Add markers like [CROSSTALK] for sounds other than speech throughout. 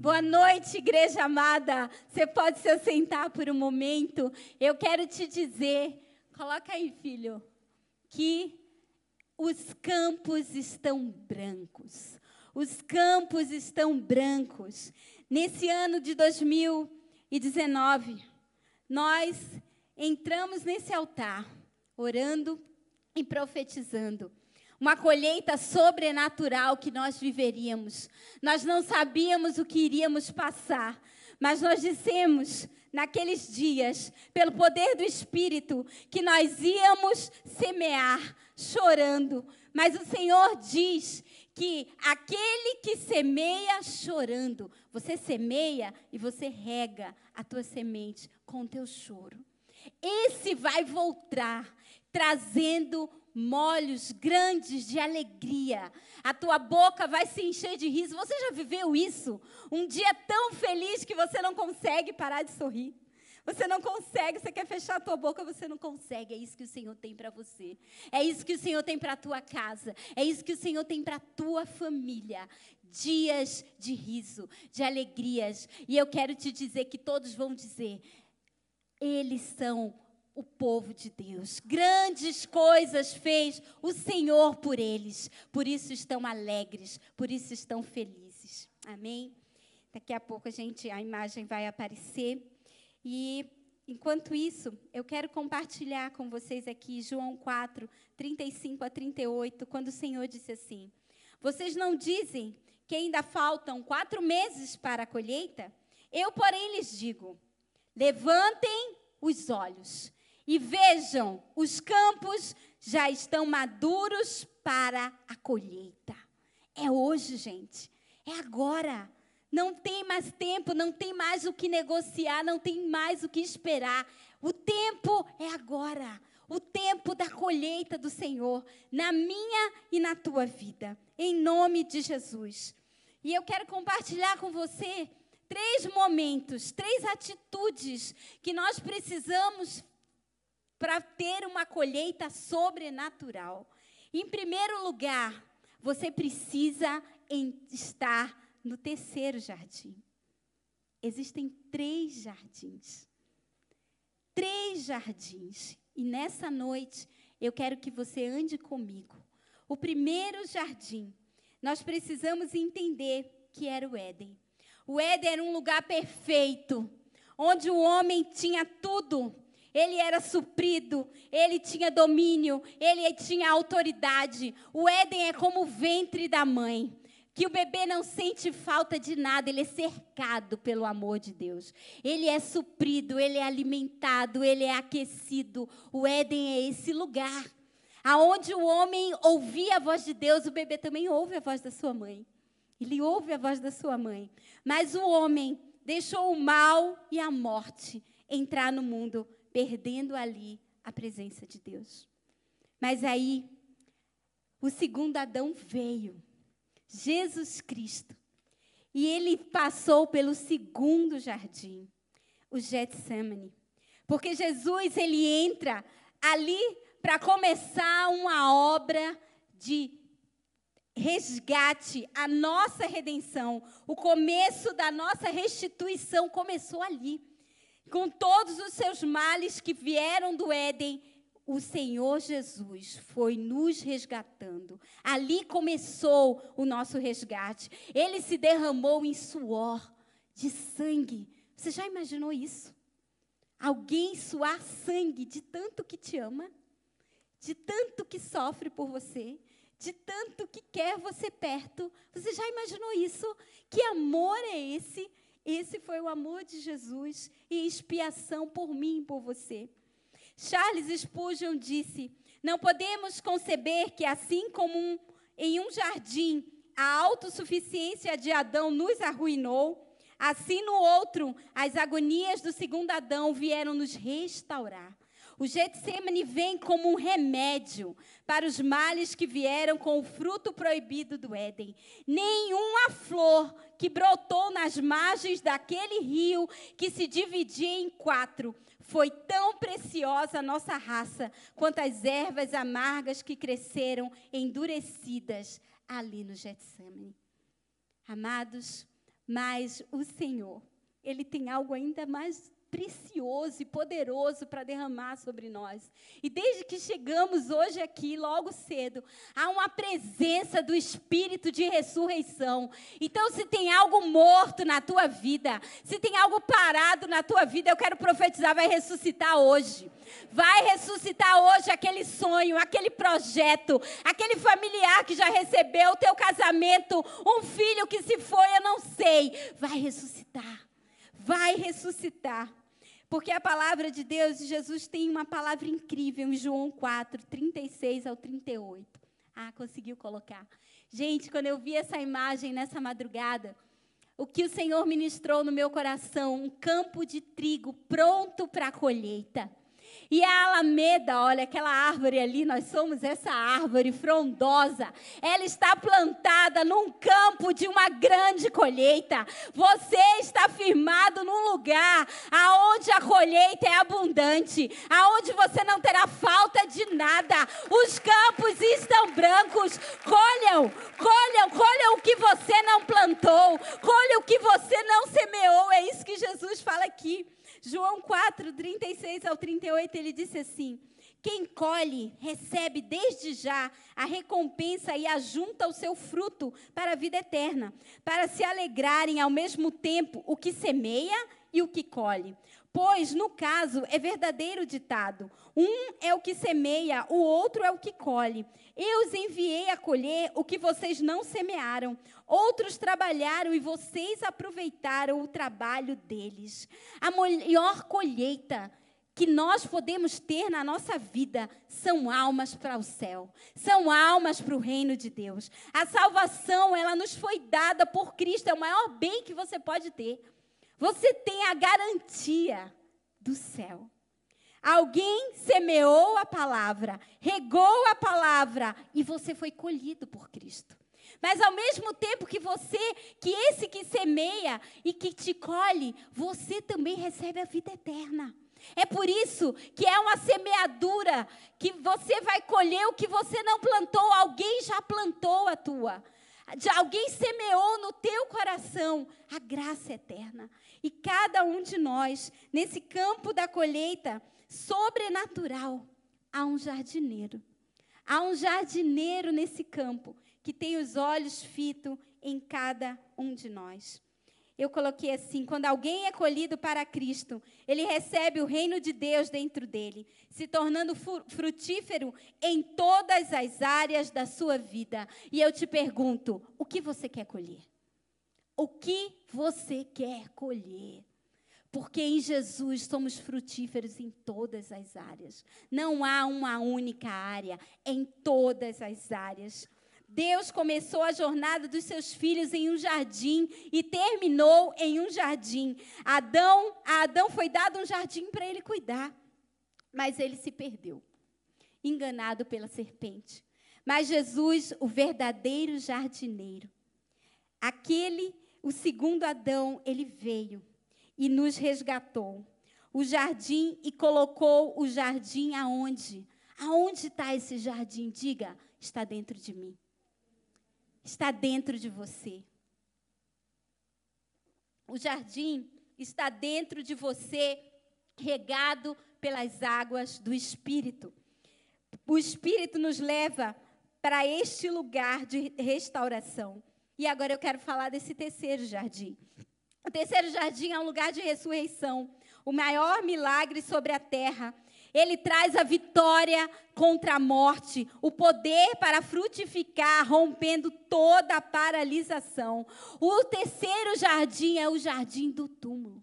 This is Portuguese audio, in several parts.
Boa noite, igreja amada. Você pode se assentar por um momento. Eu quero te dizer, coloca aí, filho, que os campos estão brancos. Os campos estão brancos. Nesse ano de 2019, nós entramos nesse altar, orando e profetizando uma colheita sobrenatural que nós viveríamos. Nós não sabíamos o que iríamos passar, mas nós dissemos naqueles dias, pelo poder do Espírito, que nós íamos semear chorando. Mas o Senhor diz que aquele que semeia chorando, você semeia e você rega a tua semente com o teu choro. Esse vai voltar trazendo molhos grandes de alegria. A tua boca vai se encher de riso. Você já viveu isso? Um dia tão feliz que você não consegue parar de sorrir. Você não consegue, você quer fechar a tua boca, você não consegue. É isso que o Senhor tem para você. É isso que o Senhor tem para a tua casa. É isso que o Senhor tem para a tua família. Dias de riso, de alegrias. E eu quero te dizer que todos vão dizer: eles são o povo de Deus. Grandes coisas fez o Senhor por eles. Por isso estão alegres, por isso estão felizes. Amém? Daqui a pouco a gente a imagem vai aparecer e enquanto isso, eu quero compartilhar com vocês aqui João 4, 35 a 38, quando o Senhor disse assim: Vocês não dizem que ainda faltam quatro meses para a colheita? Eu, porém, lhes digo: levantem os olhos e vejam, os campos já estão maduros para a colheita. É hoje, gente. É agora. Não tem mais tempo, não tem mais o que negociar, não tem mais o que esperar. O tempo é agora. O tempo da colheita do Senhor na minha e na tua vida. Em nome de Jesus. E eu quero compartilhar com você três momentos, três atitudes que nós precisamos para ter uma colheita sobrenatural. Em primeiro lugar, você precisa estar no terceiro jardim. Existem três jardins. Três jardins. E nessa noite, eu quero que você ande comigo. O primeiro jardim, nós precisamos entender que era o Éden. O Éden era um lugar perfeito, onde o homem tinha tudo ele era suprido, ele tinha domínio, ele tinha autoridade. O Éden é como o ventre da mãe, que o bebê não sente falta de nada, ele é cercado pelo amor de Deus. Ele é suprido, ele é alimentado, ele é aquecido. O Éden é esse lugar aonde o homem ouvia a voz de Deus, o bebê também ouve a voz da sua mãe. Ele ouve a voz da sua mãe. Mas o homem deixou o mal e a morte entrar no mundo perdendo ali a presença de Deus. Mas aí, o segundo Adão veio, Jesus Cristo, e ele passou pelo segundo jardim, o Getsemane. Porque Jesus, ele entra ali para começar uma obra de resgate, a nossa redenção, o começo da nossa restituição começou ali. Com todos os seus males que vieram do Éden, o Senhor Jesus foi nos resgatando. Ali começou o nosso resgate. Ele se derramou em suor de sangue. Você já imaginou isso? Alguém suar sangue de tanto que te ama, de tanto que sofre por você, de tanto que quer você perto. Você já imaginou isso? Que amor é esse esse foi o amor de Jesus e expiação por mim e por você. Charles Spurgeon disse: Não podemos conceber que, assim como um, em um jardim a autossuficiência de Adão nos arruinou, assim no outro as agonias do segundo Adão vieram nos restaurar. O Getsemane vem como um remédio para os males que vieram com o fruto proibido do Éden. Nenhuma flor que brotou nas margens daquele rio que se dividia em quatro foi tão preciosa a nossa raça quanto as ervas amargas que cresceram endurecidas ali no Getsemane. Amados, Mas o Senhor, Ele tem algo ainda mais precioso e poderoso para derramar sobre nós. E desde que chegamos hoje aqui, logo cedo, há uma presença do Espírito de ressurreição. Então, se tem algo morto na tua vida, se tem algo parado na tua vida, eu quero profetizar, vai ressuscitar hoje. Vai ressuscitar hoje aquele sonho, aquele projeto, aquele familiar que já recebeu o teu casamento, um filho que se foi, eu não sei. Vai ressuscitar. Vai ressuscitar. Porque a palavra de Deus, Jesus tem uma palavra incrível em João 4, 36 ao 38. Ah, conseguiu colocar. Gente, quando eu vi essa imagem nessa madrugada, o que o Senhor ministrou no meu coração, um campo de trigo pronto para a colheita. E a alameda, olha, aquela árvore ali, nós somos essa árvore frondosa. Ela está plantada num campo de uma grande colheita. Você está firmado num lugar aonde a colheita é abundante, aonde você não terá falta de nada. Os campos estão brancos. Colham, colham, colham o que você não plantou, colham o que você não semeou. É isso que Jesus fala aqui. João 4, 36 ao 38, ele disse assim: Quem colhe, recebe desde já a recompensa e ajunta o seu fruto para a vida eterna, para se alegrarem ao mesmo tempo o que semeia e o que colhe. Pois, no caso, é verdadeiro ditado: um é o que semeia, o outro é o que colhe. Eu os enviei a colher o que vocês não semearam. Outros trabalharam e vocês aproveitaram o trabalho deles. A maior colheita que nós podemos ter na nossa vida são almas para o céu, são almas para o reino de Deus. A salvação, ela nos foi dada por Cristo, é o maior bem que você pode ter. Você tem a garantia do céu. Alguém semeou a palavra, regou a palavra e você foi colhido por Cristo. Mas ao mesmo tempo que você, que esse que semeia e que te colhe, você também recebe a vida eterna. É por isso que é uma semeadura que você vai colher o que você não plantou, alguém já plantou a tua. Alguém semeou no teu coração a graça eterna. E cada um de nós, nesse campo da colheita sobrenatural, há um jardineiro. Há um jardineiro nesse campo que tem os olhos fitos em cada um de nós. Eu coloquei assim: quando alguém é colhido para Cristo, ele recebe o reino de Deus dentro dele, se tornando frutífero em todas as áreas da sua vida. E eu te pergunto: o que você quer colher? o que você quer colher. Porque em Jesus somos frutíferos em todas as áreas. Não há uma única área, em todas as áreas. Deus começou a jornada dos seus filhos em um jardim e terminou em um jardim. Adão, a Adão foi dado um jardim para ele cuidar, mas ele se perdeu, enganado pela serpente. Mas Jesus, o verdadeiro jardineiro, aquele o segundo Adão, ele veio e nos resgatou. O jardim e colocou o jardim aonde? Aonde está esse jardim? Diga, está dentro de mim. Está dentro de você. O jardim está dentro de você, regado pelas águas do Espírito. O Espírito nos leva para este lugar de restauração. E agora eu quero falar desse terceiro jardim. O terceiro jardim é um lugar de ressurreição, o maior milagre sobre a terra. Ele traz a vitória contra a morte, o poder para frutificar, rompendo toda a paralisação. O terceiro jardim é o jardim do túmulo.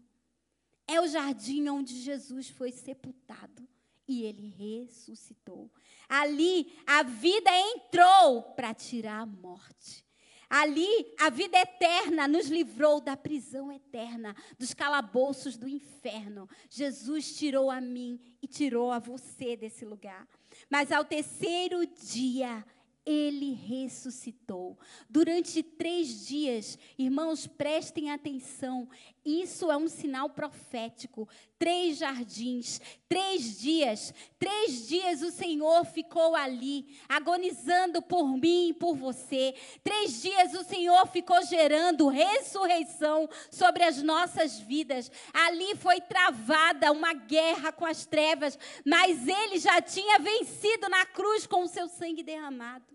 É o jardim onde Jesus foi sepultado e ele ressuscitou. Ali a vida entrou para tirar a morte. Ali, a vida eterna nos livrou da prisão eterna, dos calabouços do inferno. Jesus tirou a mim e tirou a você desse lugar. Mas ao terceiro dia, ele ressuscitou. Durante três dias, irmãos, prestem atenção, isso é um sinal profético. Três jardins, três dias, três dias o Senhor ficou ali, agonizando por mim e por você. Três dias o Senhor ficou gerando ressurreição sobre as nossas vidas. Ali foi travada uma guerra com as trevas, mas ele já tinha vencido na cruz com o seu sangue derramado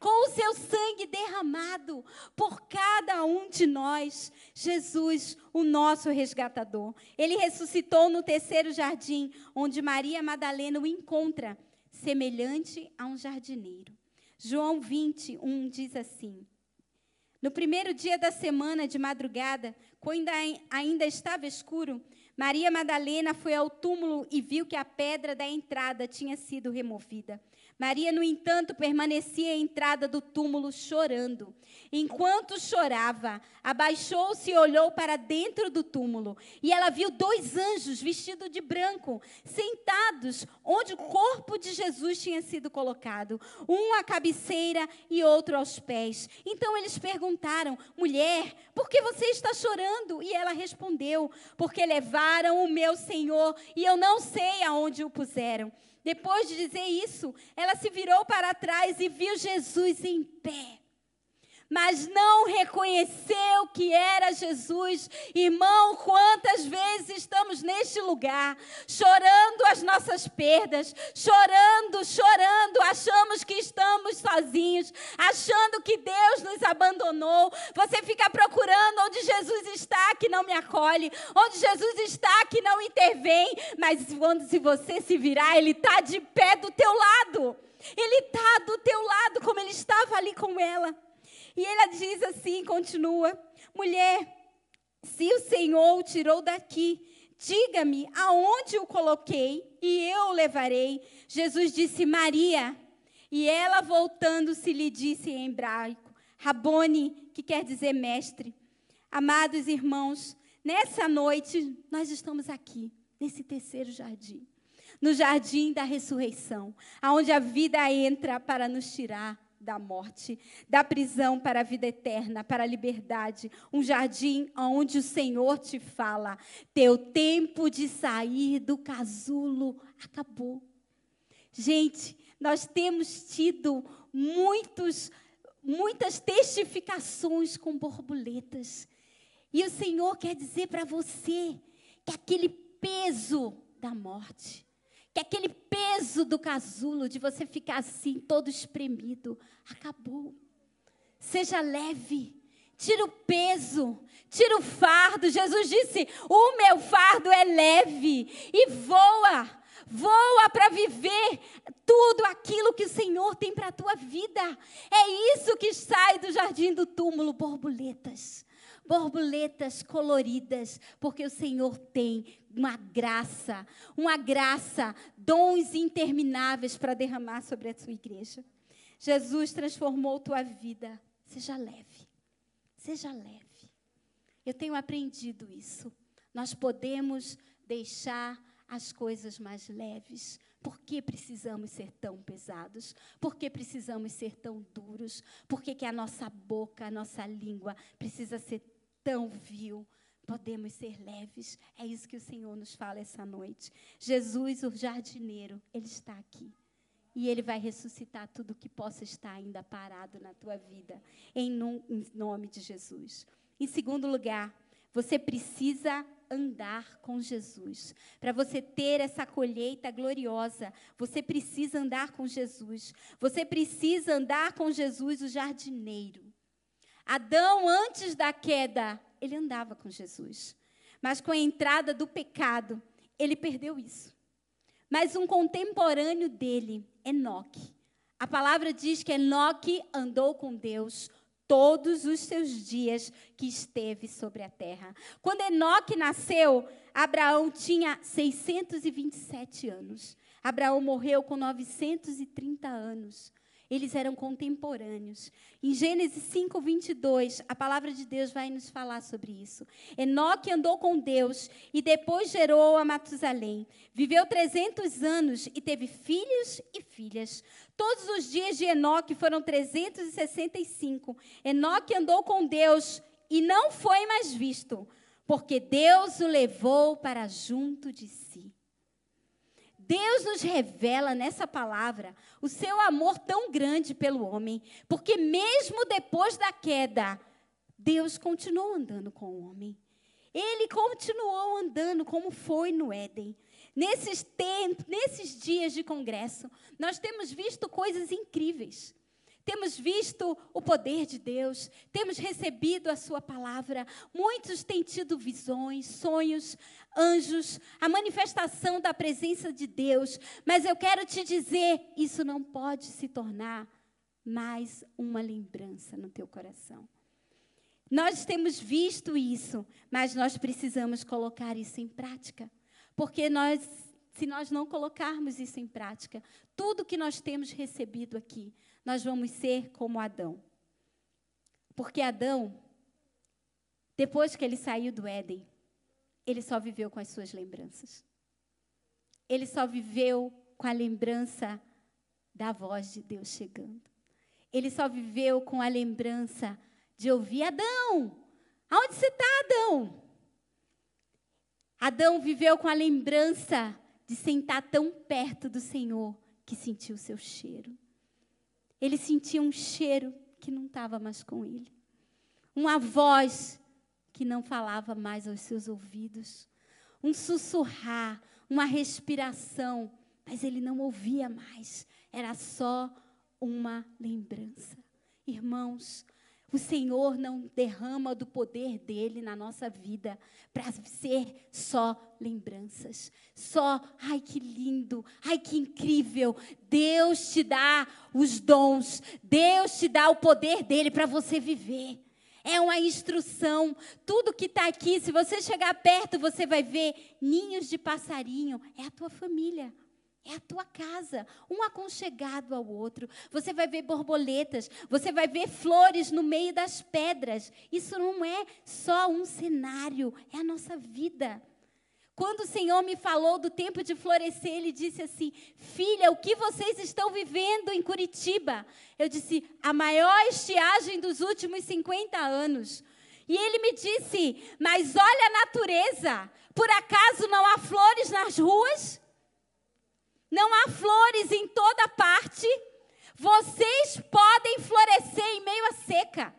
com o seu sangue derramado por cada um de nós. Jesus, o nosso resgatador. Ele ressuscitou no terceiro jardim, onde Maria Madalena o encontra, semelhante a um jardineiro. João 21 diz assim: No primeiro dia da semana, de madrugada, quando ainda estava escuro, Maria Madalena foi ao túmulo e viu que a pedra da entrada tinha sido removida. Maria, no entanto, permanecia à entrada do túmulo chorando. Enquanto chorava, abaixou-se e olhou para dentro do túmulo. E ela viu dois anjos vestidos de branco, sentados onde o corpo de Jesus tinha sido colocado, um à cabeceira e outro aos pés. Então eles perguntaram: mulher, por que você está chorando? E ela respondeu: porque levaram o meu Senhor e eu não sei aonde o puseram. Depois de dizer isso, ela se virou para trás e viu Jesus em pé mas não reconheceu que era Jesus. Irmão, quantas vezes estamos neste lugar, chorando as nossas perdas, chorando, chorando, achamos que estamos sozinhos, achando que Deus nos abandonou. Você fica procurando onde Jesus está que não me acolhe, onde Jesus está que não intervém, mas quando se você se virar, ele está de pé do teu lado. Ele está do teu lado, como ele estava ali com ela. E ela diz assim, continua: mulher, se o Senhor o tirou daqui, diga-me aonde o coloquei e eu o levarei. Jesus disse: Maria. E ela, voltando-se, lhe disse em hebraico: Rabone, que quer dizer mestre. Amados irmãos, nessa noite nós estamos aqui, nesse terceiro jardim, no jardim da ressurreição, aonde a vida entra para nos tirar da morte, da prisão para a vida eterna, para a liberdade, um jardim onde o Senhor te fala: teu tempo de sair do casulo acabou. Gente, nós temos tido muitos, muitas testificações com borboletas. E o Senhor quer dizer para você que aquele peso da morte, que aquele peso do casulo, de você ficar assim, todo espremido, acabou. Seja leve. Tira o peso, tira o fardo. Jesus disse: O meu fardo é leve e voa. Voa para viver tudo aquilo que o Senhor tem para a tua vida. É isso que sai do jardim do túmulo borboletas borboletas coloridas, porque o Senhor tem uma graça, uma graça, dons intermináveis para derramar sobre a sua igreja. Jesus transformou tua vida. Seja leve. Seja leve. Eu tenho aprendido isso. Nós podemos deixar as coisas mais leves. Por que precisamos ser tão pesados? Por que precisamos ser tão duros? Por que, que a nossa boca, a nossa língua precisa ser tão vil. Podemos ser leves. É isso que o Senhor nos fala essa noite. Jesus, o jardineiro, ele está aqui. E ele vai ressuscitar tudo que possa estar ainda parado na tua vida, em, nome de Jesus. Em segundo lugar, você precisa andar com Jesus. Para você ter essa colheita gloriosa, você precisa andar com Jesus. Você precisa andar com Jesus, o jardineiro. Adão, antes da queda, ele andava com Jesus. Mas com a entrada do pecado, ele perdeu isso. Mas um contemporâneo dele, Enoque. A palavra diz que Enoque andou com Deus todos os seus dias que esteve sobre a terra. Quando Enoque nasceu, Abraão tinha 627 anos. Abraão morreu com 930 anos. Eles eram contemporâneos. Em Gênesis 5, 22, a palavra de Deus vai nos falar sobre isso. Enoque andou com Deus e depois gerou a Matusalém. Viveu 300 anos e teve filhos e filhas. Todos os dias de Enoque foram 365. Enoque andou com Deus e não foi mais visto, porque Deus o levou para junto de si. Deus nos revela nessa palavra o seu amor tão grande pelo homem, porque mesmo depois da queda, Deus continuou andando com o homem. Ele continuou andando como foi no Éden. Nesses tempos, nesses dias de congresso, nós temos visto coisas incríveis. Temos visto o poder de Deus, temos recebido a Sua palavra. Muitos têm tido visões, sonhos, anjos, a manifestação da presença de Deus. Mas eu quero te dizer: isso não pode se tornar mais uma lembrança no teu coração. Nós temos visto isso, mas nós precisamos colocar isso em prática. Porque nós, se nós não colocarmos isso em prática, tudo que nós temos recebido aqui, nós vamos ser como Adão. Porque Adão, depois que ele saiu do Éden, ele só viveu com as suas lembranças. Ele só viveu com a lembrança da voz de Deus chegando. Ele só viveu com a lembrança de ouvir Adão. Aonde você está, Adão? Adão viveu com a lembrança de sentar tão perto do Senhor que sentiu o seu cheiro. Ele sentia um cheiro que não estava mais com ele. Uma voz que não falava mais aos seus ouvidos. Um sussurrar, uma respiração, mas ele não ouvia mais. Era só uma lembrança. Irmãos, o Senhor não derrama do poder dele na nossa vida para ser só lembranças. Só, ai que lindo, ai que incrível. Deus te dá os dons, Deus te dá o poder dele para você viver. É uma instrução. Tudo que está aqui, se você chegar perto, você vai ver ninhos de passarinho. É a tua família. É a tua casa, um aconchegado ao outro. Você vai ver borboletas, você vai ver flores no meio das pedras. Isso não é só um cenário, é a nossa vida. Quando o Senhor me falou do tempo de florescer, Ele disse assim: Filha, o que vocês estão vivendo em Curitiba? Eu disse: A maior estiagem dos últimos 50 anos. E ele me disse: Mas olha a natureza, por acaso não há flores nas ruas? Não há flores em toda parte. Vocês podem florescer em meio à seca.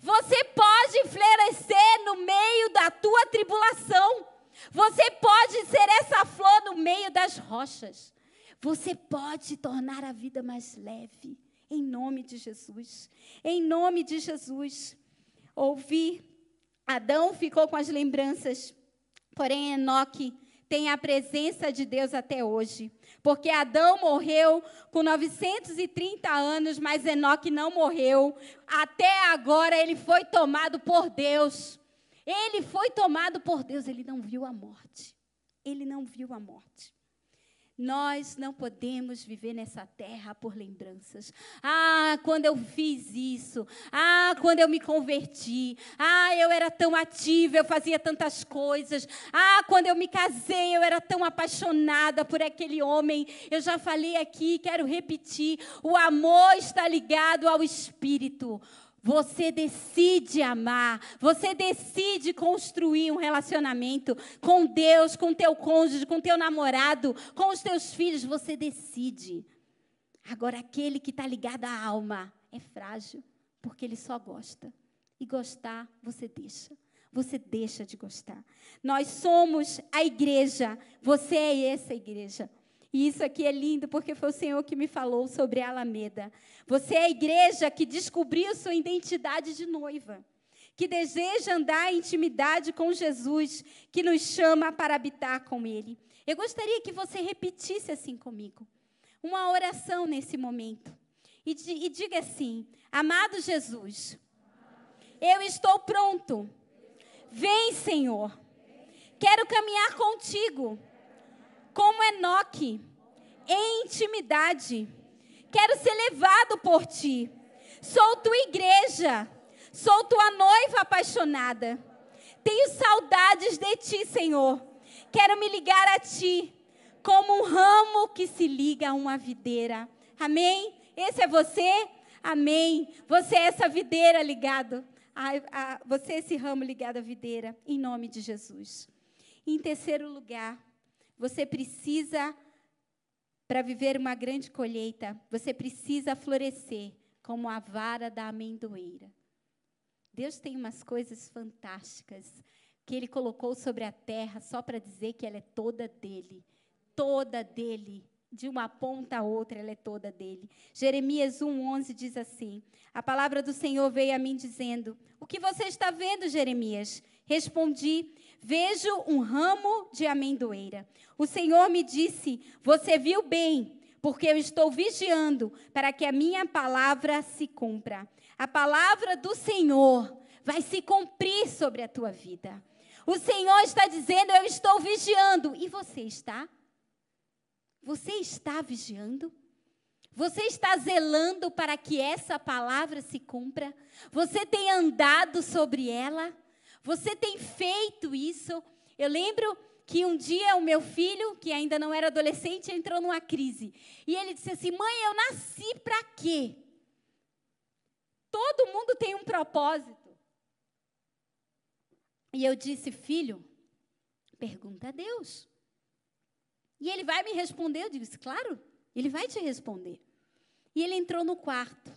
Você pode florescer no meio da tua tribulação. Você pode ser essa flor no meio das rochas. Você pode tornar a vida mais leve. Em nome de Jesus. Em nome de Jesus. Ouvi. Adão ficou com as lembranças. Porém, Enoque tem a presença de Deus até hoje. Porque Adão morreu com 930 anos, mas Enoque não morreu. Até agora ele foi tomado por Deus. Ele foi tomado por Deus, ele não viu a morte. Ele não viu a morte. Nós não podemos viver nessa terra por lembranças. Ah, quando eu fiz isso. Ah, quando eu me converti. Ah, eu era tão ativa, eu fazia tantas coisas. Ah, quando eu me casei, eu era tão apaixonada por aquele homem. Eu já falei aqui, quero repetir: o amor está ligado ao espírito. Você decide amar, você decide construir um relacionamento com Deus, com teu cônjuge, com teu namorado, com os teus filhos, você decide. Agora, aquele que está ligado à alma é frágil, porque ele só gosta. E gostar, você deixa. Você deixa de gostar. Nós somos a igreja, você é essa igreja. E isso aqui é lindo porque foi o Senhor que me falou sobre a Alameda. Você é a igreja que descobriu sua identidade de noiva, que deseja andar em intimidade com Jesus, que nos chama para habitar com Ele. Eu gostaria que você repetisse assim comigo, uma oração nesse momento. E, e diga assim: Amado Jesus, eu estou pronto. Vem, Senhor. Quero caminhar contigo como Enoque, em intimidade. Quero ser levado por ti. Sou tua igreja. Sou tua noiva apaixonada. Tenho saudades de ti, Senhor. Quero me ligar a ti como um ramo que se liga a uma videira. Amém? Esse é você? Amém. Você é essa videira ligado. A, a, você é esse ramo ligado à videira, em nome de Jesus. em terceiro lugar, você precisa, para viver uma grande colheita, você precisa florescer como a vara da amendoeira. Deus tem umas coisas fantásticas que Ele colocou sobre a terra só para dizer que ela é toda dele. Toda dele. De uma ponta a outra, ela é toda dele. Jeremias 1,11 diz assim: A palavra do Senhor veio a mim dizendo: O que você está vendo, Jeremias? Respondi: Vejo um ramo de amendoeira. O Senhor me disse: Você viu bem, porque eu estou vigiando para que a minha palavra se cumpra. A palavra do Senhor vai se cumprir sobre a tua vida. O Senhor está dizendo: Eu estou vigiando. E você está? Você está vigiando? Você está zelando para que essa palavra se cumpra? Você tem andado sobre ela? Você tem feito isso? Eu lembro que um dia o meu filho, que ainda não era adolescente, entrou numa crise. E ele disse assim: Mãe, eu nasci para quê? Todo mundo tem um propósito. E eu disse, filho, pergunta a Deus. E ele vai me responder. Eu disse, claro, ele vai te responder. E ele entrou no quarto.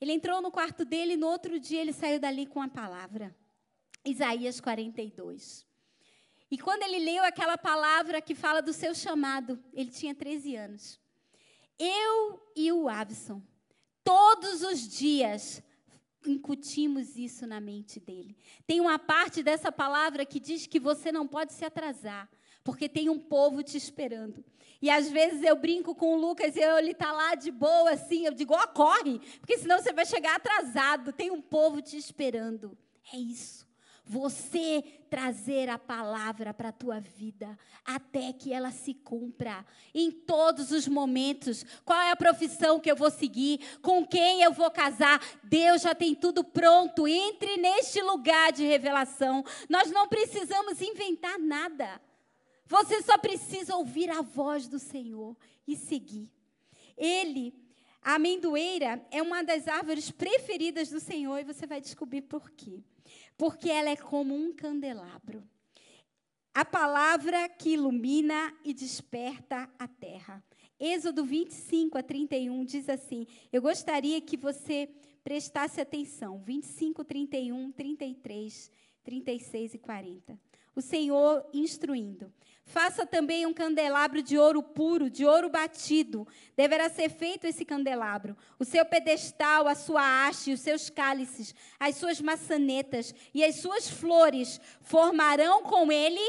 Ele entrou no quarto dele e no outro dia ele saiu dali com a palavra. Isaías 42. E quando ele leu aquela palavra que fala do seu chamado, ele tinha 13 anos. Eu e o Abson Todos os dias incutimos isso na mente dele. Tem uma parte dessa palavra que diz que você não pode se atrasar, porque tem um povo te esperando. E às vezes eu brinco com o Lucas e ele está lá de boa assim, eu digo, ó, oh, corre, porque senão você vai chegar atrasado, tem um povo te esperando. É isso você trazer a palavra para a tua vida até que ela se cumpra em todos os momentos. Qual é a profissão que eu vou seguir? Com quem eu vou casar? Deus já tem tudo pronto. Entre neste lugar de revelação. Nós não precisamos inventar nada. Você só precisa ouvir a voz do Senhor e seguir. Ele, a amendoeira, é uma das árvores preferidas do Senhor e você vai descobrir por quê porque ela é como um candelabro. A palavra que ilumina e desperta a terra. Êxodo 25 a 31 diz assim: Eu gostaria que você prestasse atenção. 25, 31, 33, 36 e 40. O Senhor instruindo. Faça também um candelabro de ouro puro, de ouro batido. Deverá ser feito esse candelabro. O seu pedestal, a sua haste, os seus cálices, as suas maçanetas e as suas flores formarão com ele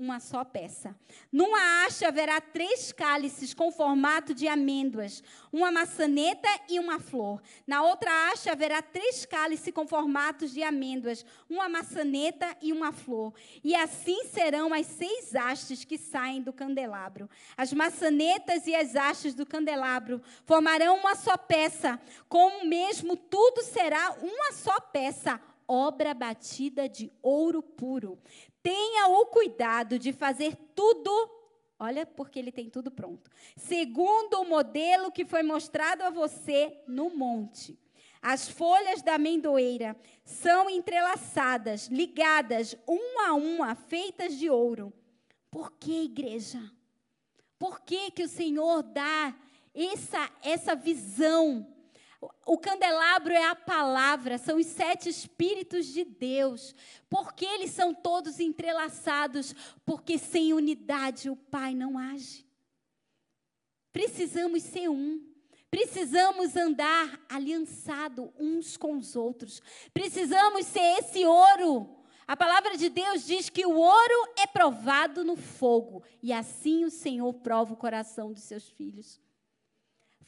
uma só peça. Numa haste haverá três cálices com formato de amêndoas, uma maçaneta e uma flor. Na outra haste haverá três cálices com formatos de amêndoas, uma maçaneta e uma flor. E assim serão as seis hastes que saem do candelabro. As maçanetas e as hastes do candelabro formarão uma só peça, com o mesmo tudo será uma só peça obra batida de ouro puro. Tenha o cuidado de fazer tudo, olha, porque ele tem tudo pronto, segundo o modelo que foi mostrado a você no monte. As folhas da amendoeira são entrelaçadas, ligadas uma a uma, feitas de ouro. Por que, igreja? Por que, que o Senhor dá essa, essa visão o candelabro é a palavra, são os sete Espíritos de Deus. Porque eles são todos entrelaçados? Porque sem unidade o Pai não age. Precisamos ser um. Precisamos andar aliançado uns com os outros. Precisamos ser esse ouro. A palavra de Deus diz que o ouro é provado no fogo, e assim o Senhor prova o coração dos seus filhos.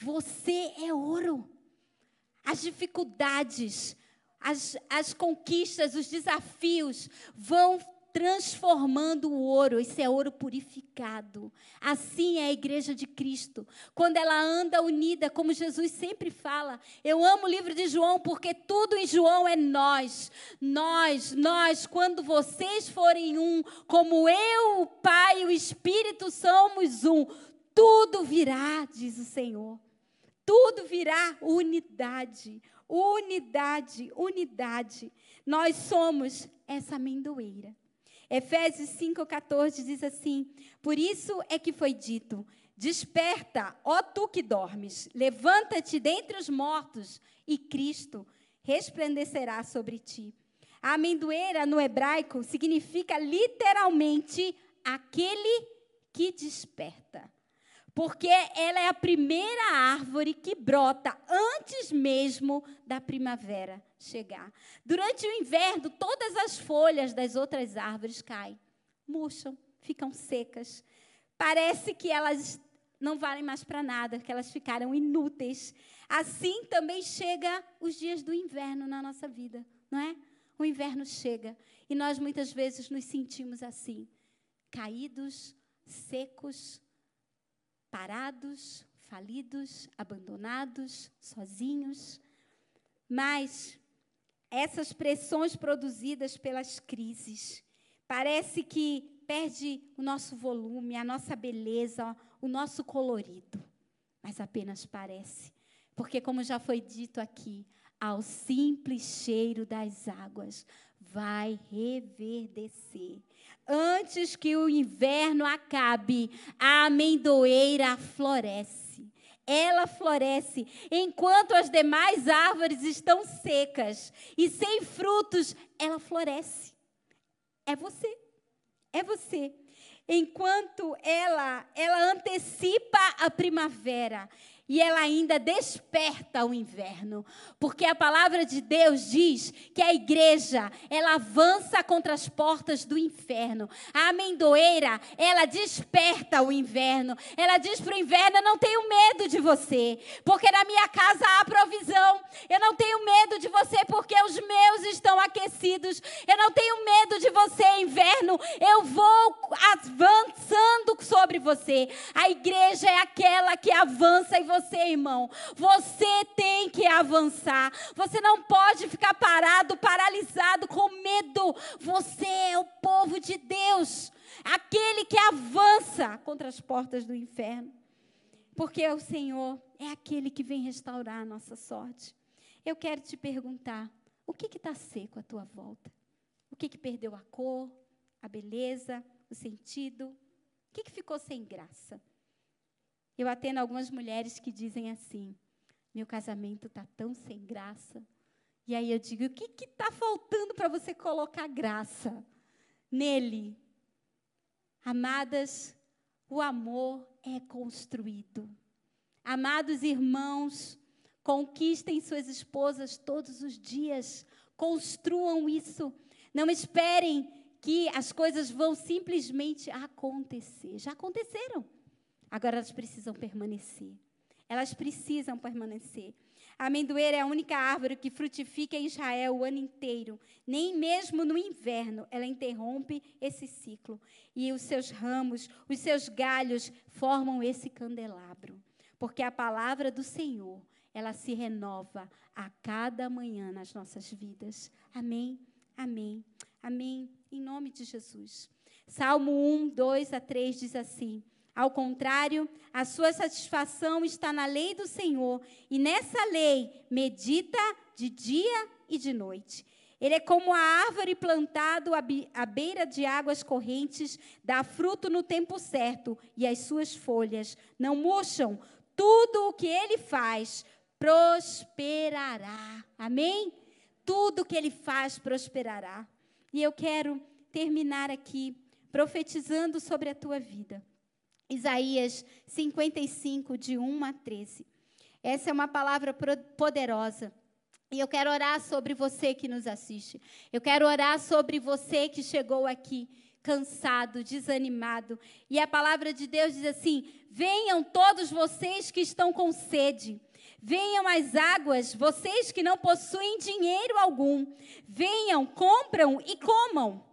Você é ouro as dificuldades, as, as conquistas, os desafios vão transformando o ouro, esse é ouro purificado. Assim é a igreja de Cristo. Quando ela anda unida, como Jesus sempre fala. Eu amo o livro de João porque tudo em João é nós. Nós, nós, quando vocês forem um, como eu, o Pai e o Espírito somos um, tudo virá, diz o Senhor. Tudo virá unidade, unidade, unidade. Nós somos essa amendoeira. Efésios 5,14 diz assim: Por isso é que foi dito: Desperta, ó tu que dormes, levanta-te dentre os mortos, e Cristo resplandecerá sobre ti. A amendoeira no hebraico significa literalmente aquele que desperta porque ela é a primeira árvore que brota antes mesmo da primavera chegar. Durante o inverno, todas as folhas das outras árvores caem, murcham, ficam secas. Parece que elas não valem mais para nada, que elas ficaram inúteis. Assim também chega os dias do inverno na nossa vida, não é? O inverno chega e nós muitas vezes nos sentimos assim, caídos, secos, parados, falidos, abandonados, sozinhos. Mas essas pressões produzidas pelas crises, parece que perde o nosso volume, a nossa beleza, o nosso colorido. Mas apenas parece. Porque, como já foi dito aqui, ao simples cheiro das águas vai reverdecer. Antes que o inverno acabe, a amendoeira floresce. Ela floresce enquanto as demais árvores estão secas e sem frutos, ela floresce. É você. É você. Enquanto ela ela antecipa a primavera e ela ainda desperta o inverno, porque a palavra de Deus diz que a igreja, ela avança contra as portas do inferno. A amendoeira, ela desperta o inverno. Ela diz para o inverno: Eu não tenho medo de você, porque na minha casa há provisão. Eu não tenho medo de você, porque os meus estão aquecidos. Eu não tenho medo de você, inverno. Eu vou avançando sobre você. A igreja é aquela que avança e você você, irmão. Você tem que avançar. Você não pode ficar parado, paralisado, com medo. Você é o povo de Deus, aquele que avança contra as portas do inferno. Porque o Senhor é aquele que vem restaurar a nossa sorte. Eu quero te perguntar: o que está seco à tua volta? O que, que perdeu a cor, a beleza, o sentido? O que, que ficou sem graça? Eu atendo algumas mulheres que dizem assim: meu casamento está tão sem graça. E aí eu digo: o que está faltando para você colocar graça nele? Amadas, o amor é construído. Amados irmãos, conquistem suas esposas todos os dias, construam isso. Não esperem que as coisas vão simplesmente acontecer. Já aconteceram. Agora elas precisam permanecer. Elas precisam permanecer. A amendoeira é a única árvore que frutifica em Israel o ano inteiro. Nem mesmo no inverno ela interrompe esse ciclo. E os seus ramos, os seus galhos formam esse candelabro. Porque a palavra do Senhor, ela se renova a cada manhã nas nossas vidas. Amém? Amém. Amém. Em nome de Jesus. Salmo 1, 2 a 3 diz assim: ao contrário, a sua satisfação está na lei do Senhor, e nessa lei medita de dia e de noite. Ele é como a árvore plantado à beira de águas correntes, dá fruto no tempo certo, e as suas folhas não murcham. Tudo o que ele faz prosperará. Amém? Tudo o que ele faz prosperará. E eu quero terminar aqui profetizando sobre a tua vida. Isaías 55, de 1 a 13. Essa é uma palavra poderosa. E eu quero orar sobre você que nos assiste. Eu quero orar sobre você que chegou aqui cansado, desanimado. E a palavra de Deus diz assim: Venham todos vocês que estão com sede. Venham às águas, vocês que não possuem dinheiro algum. Venham, compram e comam.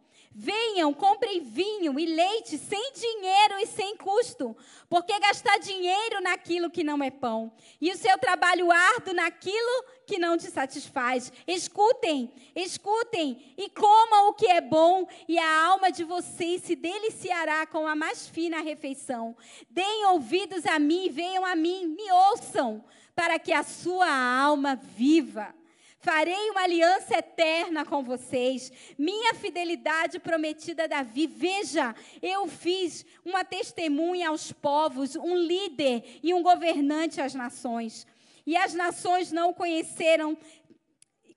Venham, comprem vinho e leite sem dinheiro e sem custo, porque gastar dinheiro naquilo que não é pão, e o seu trabalho árduo naquilo que não te satisfaz. Escutem, escutem e comam o que é bom, e a alma de vocês se deliciará com a mais fina refeição. Deem ouvidos a mim, venham a mim, me ouçam, para que a sua alma viva. Farei uma aliança eterna com vocês. Minha fidelidade prometida a Davi. Veja, eu fiz uma testemunha aos povos, um líder e um governante às nações. E as nações não o conheceram.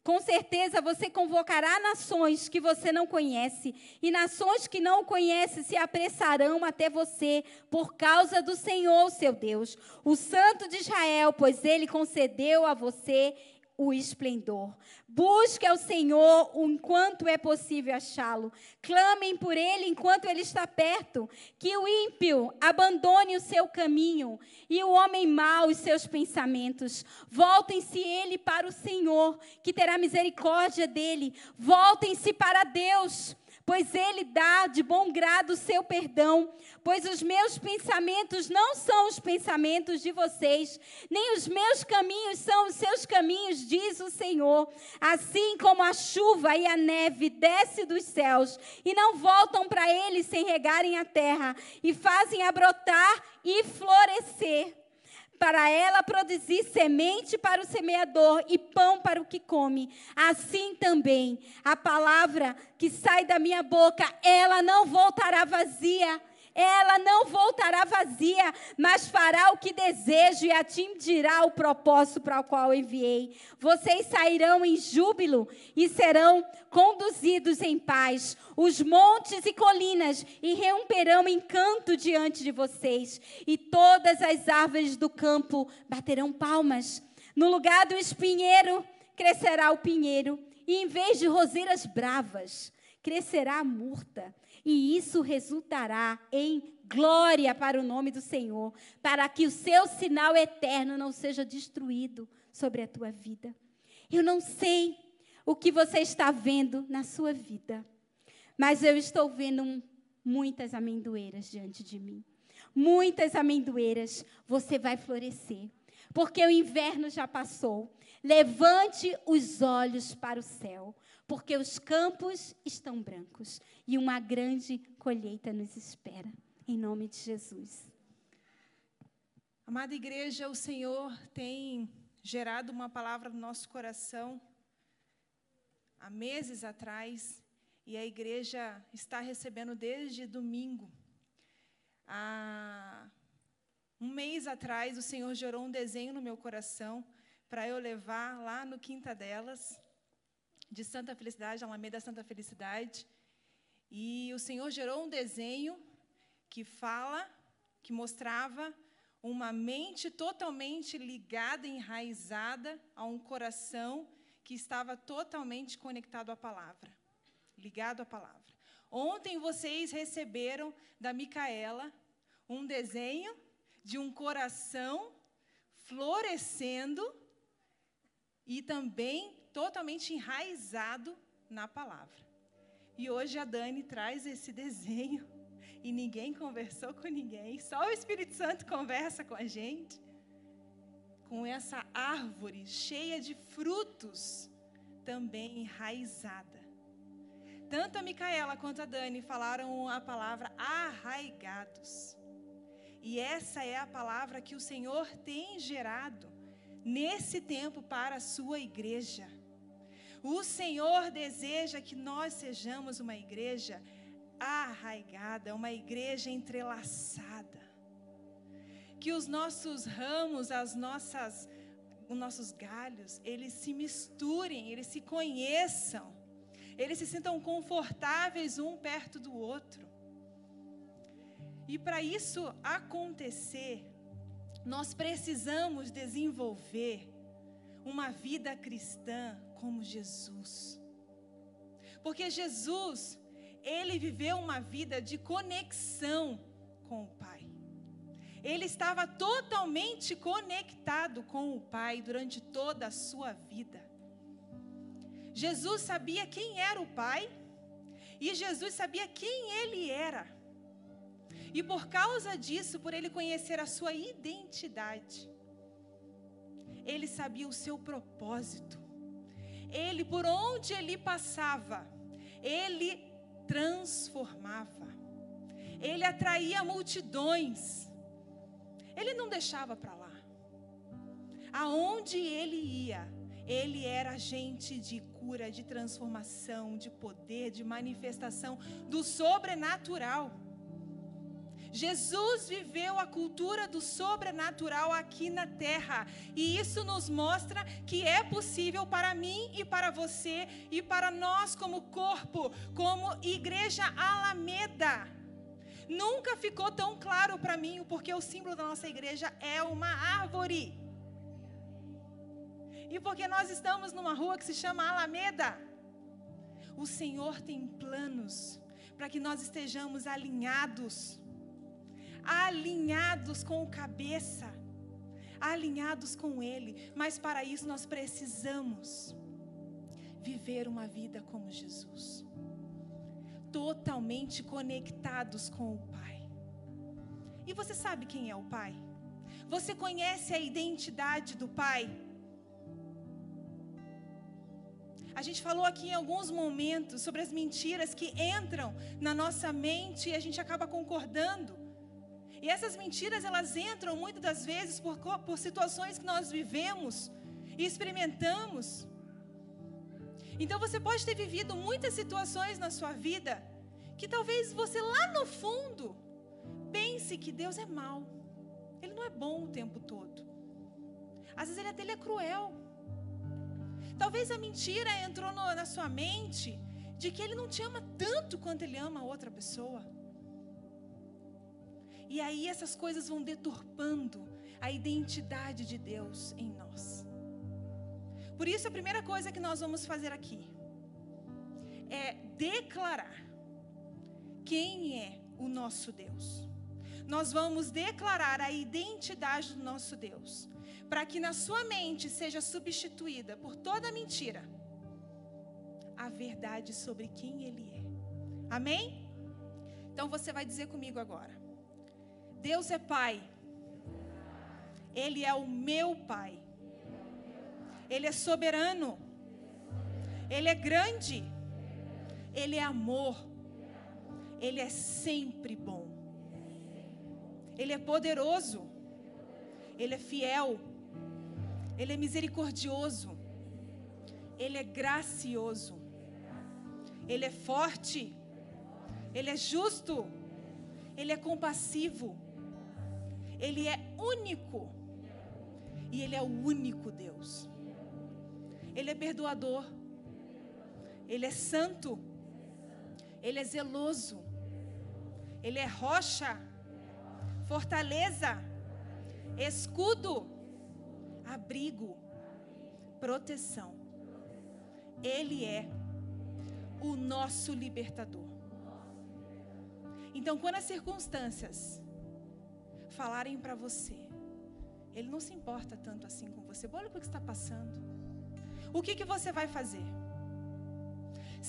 Com certeza você convocará nações que você não conhece, e nações que não o conhecem se apressarão até você por causa do Senhor, seu Deus, o Santo de Israel, pois ele concedeu a você o esplendor. Busque ao Senhor enquanto é possível achá-lo. Clamem por ele enquanto ele está perto. Que o ímpio abandone o seu caminho e o homem mau os seus pensamentos. Voltem-se ele para o Senhor, que terá misericórdia dele. Voltem-se para Deus pois ele dá de bom grado o seu perdão, pois os meus pensamentos não são os pensamentos de vocês, nem os meus caminhos são os seus caminhos, diz o Senhor. Assim como a chuva e a neve descem dos céus e não voltam para ele sem regarem a terra e fazem a brotar e florescer para ela produzir semente para o semeador e pão para o que come. Assim também, a palavra que sai da minha boca, ela não voltará vazia ela não voltará vazia, mas fará o que desejo e atingirá o propósito para o qual enviei. Vocês sairão em júbilo e serão conduzidos em paz. Os montes e colinas irromperão em canto diante de vocês, e todas as árvores do campo baterão palmas. No lugar do espinheiro crescerá o pinheiro, e em vez de roseiras bravas, crescerá a murta e isso resultará em glória para o nome do Senhor, para que o seu sinal eterno não seja destruído sobre a tua vida. Eu não sei o que você está vendo na sua vida, mas eu estou vendo muitas amendoeiras diante de mim. Muitas amendoeiras, você vai florescer, porque o inverno já passou. Levante os olhos para o céu, porque os campos estão brancos e uma grande colheita nos espera. Em nome de Jesus. Amada igreja, o Senhor tem gerado uma palavra no nosso coração há meses atrás e a igreja está recebendo desde domingo. Há um mês atrás, o Senhor gerou um desenho no meu coração para eu levar lá no Quinta Delas de Santa Felicidade, Alameda Santa Felicidade. E o Senhor gerou um desenho que fala, que mostrava uma mente totalmente ligada, enraizada a um coração que estava totalmente conectado à palavra, ligado à palavra. Ontem vocês receberam da Micaela um desenho de um coração florescendo e também totalmente enraizado na palavra. E hoje a Dani traz esse desenho e ninguém conversou com ninguém, só o Espírito Santo conversa com a gente. Com essa árvore cheia de frutos, também enraizada. Tanto a Micaela quanto a Dani falaram a palavra arraigados. E essa é a palavra que o Senhor tem gerado nesse tempo para a sua igreja. O Senhor deseja que nós sejamos uma igreja arraigada, uma igreja entrelaçada. Que os nossos ramos, as nossas, os nossos galhos, eles se misturem, eles se conheçam, eles se sintam confortáveis um perto do outro. E para isso acontecer, nós precisamos desenvolver uma vida cristã como Jesus. Porque Jesus, ele viveu uma vida de conexão com o Pai. Ele estava totalmente conectado com o Pai durante toda a sua vida. Jesus sabia quem era o Pai E Jesus sabia quem ele era. E por causa disso, por ele conhecer a sua identidade, ele sabia o seu propósito. Ele, por onde ele passava, ele transformava. Ele atraía multidões. Ele não deixava para lá. Aonde ele ia, ele era agente de cura, de transformação, de poder, de manifestação do sobrenatural. Jesus viveu a cultura do sobrenatural aqui na terra, e isso nos mostra que é possível para mim e para você e para nós como corpo, como igreja Alameda. Nunca ficou tão claro para mim porque o símbolo da nossa igreja é uma árvore. E porque nós estamos numa rua que se chama Alameda. O Senhor tem planos para que nós estejamos alinhados alinhados com o cabeça, alinhados com Ele. Mas para isso nós precisamos viver uma vida como Jesus, totalmente conectados com o Pai. E você sabe quem é o Pai? Você conhece a identidade do Pai? A gente falou aqui em alguns momentos sobre as mentiras que entram na nossa mente e a gente acaba concordando. E essas mentiras, elas entram muitas das vezes por, por situações que nós vivemos e experimentamos. Então você pode ter vivido muitas situações na sua vida que talvez você lá no fundo pense que Deus é mau. Ele não é bom o tempo todo. Às vezes ele até ele é cruel. Talvez a mentira entrou no, na sua mente de que ele não te ama tanto quanto ele ama a outra pessoa. E aí essas coisas vão deturpando a identidade de Deus em nós. Por isso, a primeira coisa que nós vamos fazer aqui é declarar quem é o nosso Deus. Nós vamos declarar a identidade do nosso Deus, para que na sua mente seja substituída por toda mentira a verdade sobre quem Ele é. Amém? Então você vai dizer comigo agora. Deus é Pai. Ele é o meu Pai. Ele é soberano. Ele é grande. Ele é amor. Ele é sempre bom. Ele é poderoso. Ele é fiel. Ele é misericordioso. Ele é gracioso. Ele é forte. Ele é justo. Ele é compassivo. Ele é único. E Ele é o único Deus. Ele é perdoador. Ele é santo. Ele é zeloso. Ele é rocha, fortaleza, escudo, abrigo, proteção. Ele é o nosso libertador. Então, quando as circunstâncias falarem para você. Ele não se importa tanto assim com você. Olha o que está passando. O que, que você vai fazer?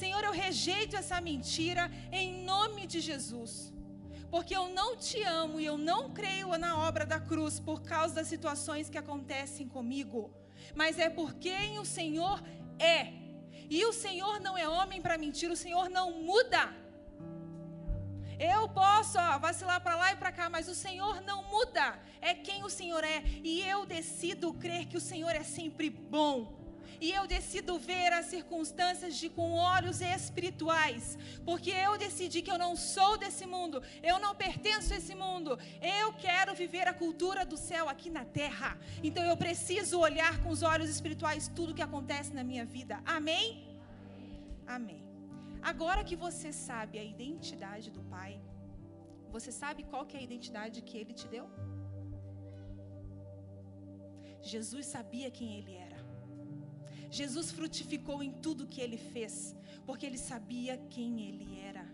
Senhor, eu rejeito essa mentira em nome de Jesus. Porque eu não te amo e eu não creio na obra da cruz por causa das situações que acontecem comigo. Mas é por quem o Senhor é. E o Senhor não é homem para mentir, o Senhor não muda. Eu posso ó, vacilar para lá e para cá, mas o Senhor não muda. É quem o Senhor é. E eu decido crer que o Senhor é sempre bom. E eu decido ver as circunstâncias de com olhos espirituais, porque eu decidi que eu não sou desse mundo, eu não pertenço a esse mundo. Eu quero viver a cultura do céu aqui na terra. Então eu preciso olhar com os olhos espirituais tudo que acontece na minha vida. Amém? Amém. Agora que você sabe a identidade do Pai, você sabe qual que é a identidade que Ele te deu? Jesus sabia quem Ele era. Jesus frutificou em tudo que Ele fez, porque Ele sabia quem Ele era.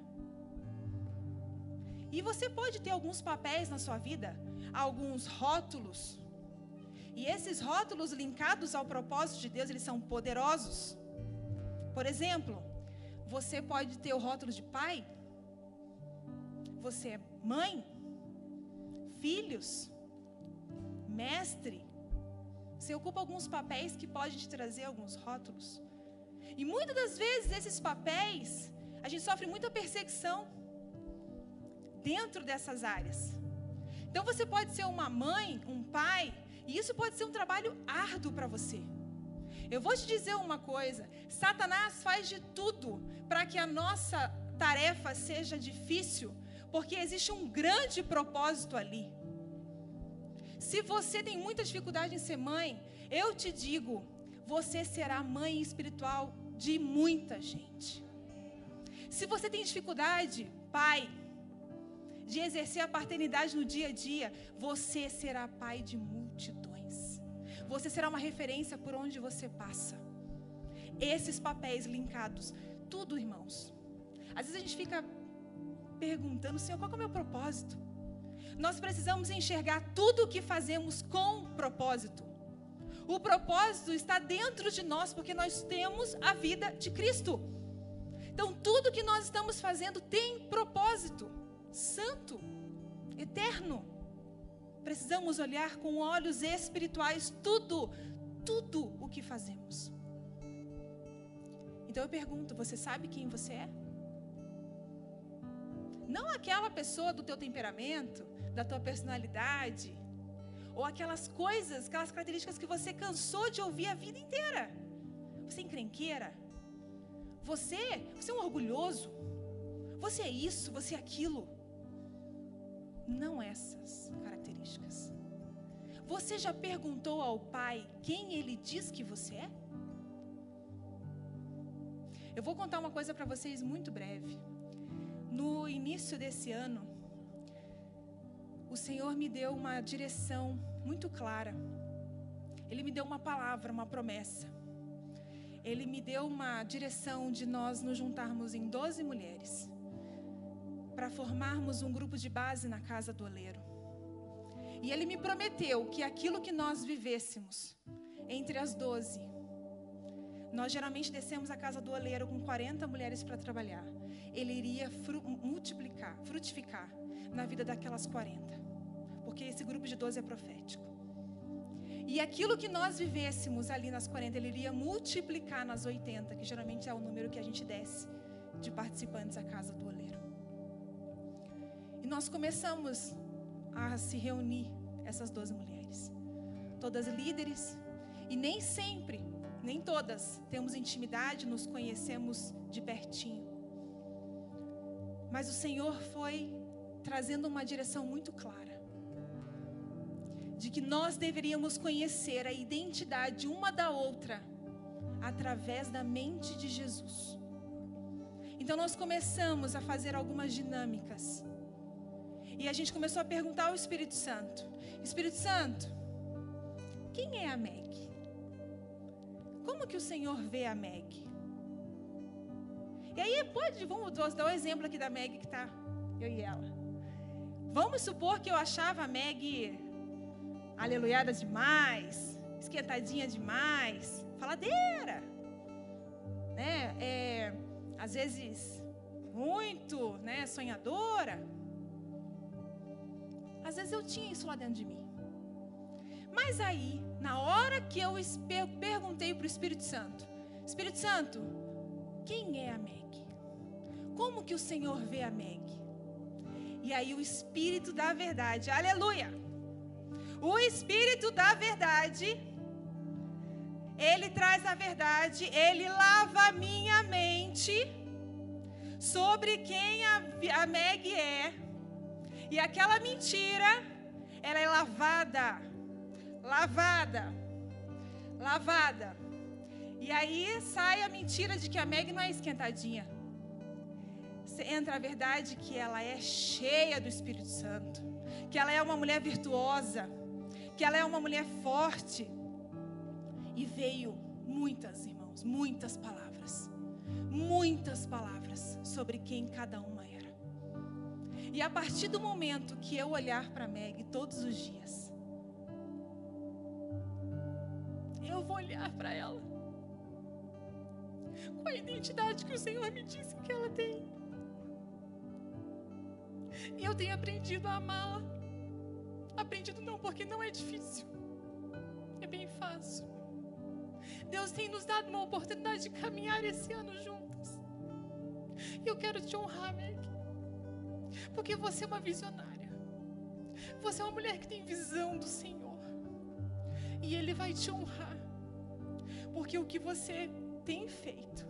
E você pode ter alguns papéis na sua vida, alguns rótulos. E esses rótulos linkados ao propósito de Deus, eles são poderosos. Por exemplo, Você pode ter o rótulo de pai? Você é mãe? Filhos? Mestre? Você ocupa alguns papéis que podem te trazer alguns rótulos. E muitas das vezes esses papéis, a gente sofre muita perseguição dentro dessas áreas. Então você pode ser uma mãe, um pai, e isso pode ser um trabalho árduo para você. Eu vou te dizer uma coisa: Satanás faz de tudo para que a nossa tarefa seja difícil, porque existe um grande propósito ali. Se você tem muita dificuldade em ser mãe, eu te digo, você será mãe espiritual de muita gente. Se você tem dificuldade, pai, de exercer a paternidade no dia a dia, você será pai de multidões. Você será uma referência por onde você passa. Esses papéis linkados, tudo, irmãos. Às vezes a gente fica perguntando, Senhor, qual é o meu propósito? Nós precisamos enxergar tudo o que fazemos com propósito. O propósito está dentro de nós porque nós temos a vida de Cristo. Então, tudo que nós estamos fazendo tem propósito santo, eterno. Precisamos olhar com olhos espirituais tudo, tudo o que fazemos. Então eu pergunto: você sabe quem você é? Não aquela pessoa do teu temperamento, da tua personalidade, ou aquelas coisas, aquelas características que você cansou de ouvir a vida inteira. Você é encrenqueira. Você, você é um orgulhoso. Você é isso, você é aquilo. Não essas características. Você já perguntou ao Pai quem Ele diz que você é? Eu vou contar uma coisa para vocês muito breve. No início desse ano, o Senhor me deu uma direção muito clara. Ele me deu uma palavra, uma promessa. Ele me deu uma direção de nós nos juntarmos em 12 mulheres para formarmos um grupo de base na casa do oleiro. E ele me prometeu que aquilo que nós vivêssemos entre as 12, nós geralmente descemos a casa do oleiro com 40 mulheres para trabalhar. Ele iria fru multiplicar, frutificar na vida daquelas 40. Porque esse grupo de 12 é profético. E aquilo que nós vivêssemos ali nas 40, ele iria multiplicar nas 80, que geralmente é o número que a gente desce de participantes à casa do oleiro. Nós começamos a se reunir, essas 12 mulheres. Todas líderes, e nem sempre, nem todas, temos intimidade, nos conhecemos de pertinho. Mas o Senhor foi trazendo uma direção muito clara de que nós deveríamos conhecer a identidade uma da outra através da mente de Jesus. Então nós começamos a fazer algumas dinâmicas. E a gente começou a perguntar ao Espírito Santo: Espírito Santo, quem é a Meg? Como que o Senhor vê a Meg? E aí pode, vamos dar o um exemplo aqui da Meg que está eu e ela. Vamos supor que eu achava a Meg aleluiada demais, esquentadinha demais, faladeira, né? É, às vezes muito, né, sonhadora. Vezes eu tinha isso lá dentro de mim. Mas aí, na hora que eu perguntei para o Espírito Santo, Espírito Santo, quem é a Meg? Como que o Senhor vê a Meg? E aí o Espírito da verdade, aleluia, o Espírito da verdade, ele traz a verdade, ele lava a minha mente sobre quem a, a Meg é. E aquela mentira, ela é lavada, lavada, lavada. E aí sai a mentira de que a Meg não é esquentadinha. Entra a verdade que ela é cheia do Espírito Santo, que ela é uma mulher virtuosa, que ela é uma mulher forte. E veio muitas, irmãos, muitas palavras, muitas palavras sobre quem cada uma. E a partir do momento que eu olhar para Meg todos os dias, eu vou olhar para ela. com a identidade que o Senhor me disse que ela tem. E eu tenho aprendido a amá-la. Aprendido não, porque não é difícil. É bem fácil. Deus tem nos dado uma oportunidade de caminhar esse ano juntas. E eu quero te honrar, Meg. Porque você é uma visionária. Você é uma mulher que tem visão do Senhor. E Ele vai te honrar. Porque o que você tem feito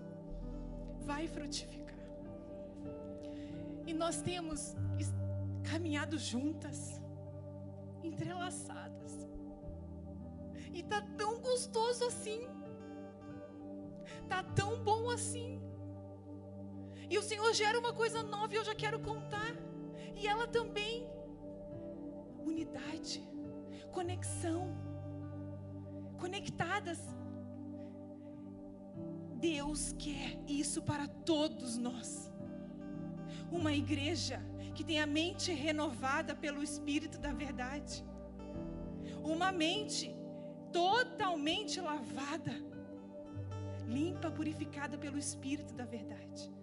vai frutificar. E nós temos caminhado juntas, entrelaçadas. E tá tão gostoso assim. Tá tão bom assim. E o Senhor gera uma coisa nova e eu já quero contar. E ela também. Unidade, conexão, conectadas. Deus quer isso para todos nós. Uma igreja que tem a mente renovada pelo Espírito da verdade. Uma mente totalmente lavada, limpa, purificada pelo Espírito da verdade.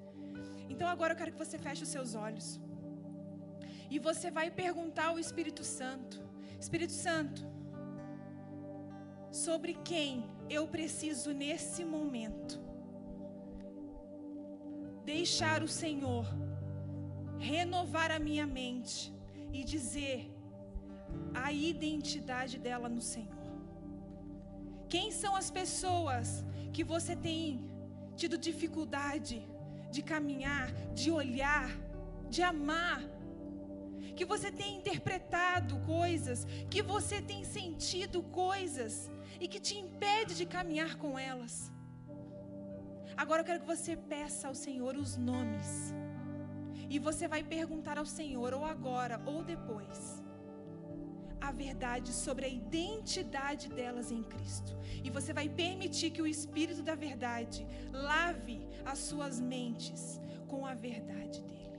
Então agora eu quero que você feche os seus olhos. E você vai perguntar ao Espírito Santo: Espírito Santo, sobre quem eu preciso nesse momento deixar o Senhor renovar a minha mente e dizer a identidade dela no Senhor. Quem são as pessoas que você tem tido dificuldade de caminhar, de olhar, de amar? Que você tem interpretado coisas, que você tem sentido coisas e que te impede de caminhar com elas. Agora eu quero que você peça ao Senhor os nomes e você vai perguntar ao Senhor, ou agora, ou depois, a verdade sobre a identidade delas em Cristo. E você vai permitir que o Espírito da verdade lave as suas mentes com a verdade dele.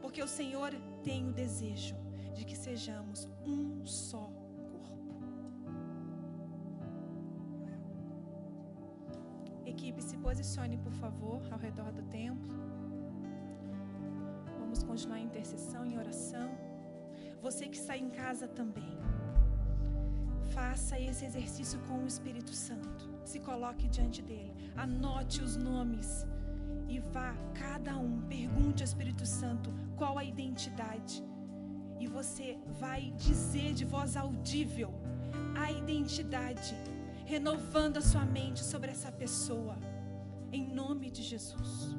Porque o Senhor tem o desejo de que sejamos um só corpo. Equipe, se posicione, por favor, ao redor do templo. Vamos continuar em intercessão, em oração. Você que está em casa também. Faça esse exercício com o Espírito Santo. Se coloque diante dele. Anote os nomes. E vá, cada um, pergunte ao Espírito Santo qual a identidade. E você vai dizer de voz audível a identidade, renovando a sua mente sobre essa pessoa. Em nome de Jesus.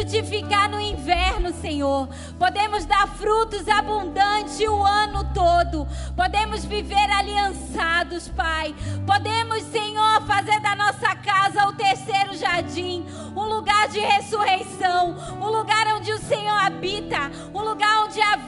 Frutificar no inverno, Senhor. Podemos dar frutos abundantes o ano todo. Podemos viver aliançados, Pai. Podemos, Senhor, fazer da nossa casa o terceiro jardim, um lugar de ressurreição, um lugar onde o Senhor habita, um lugar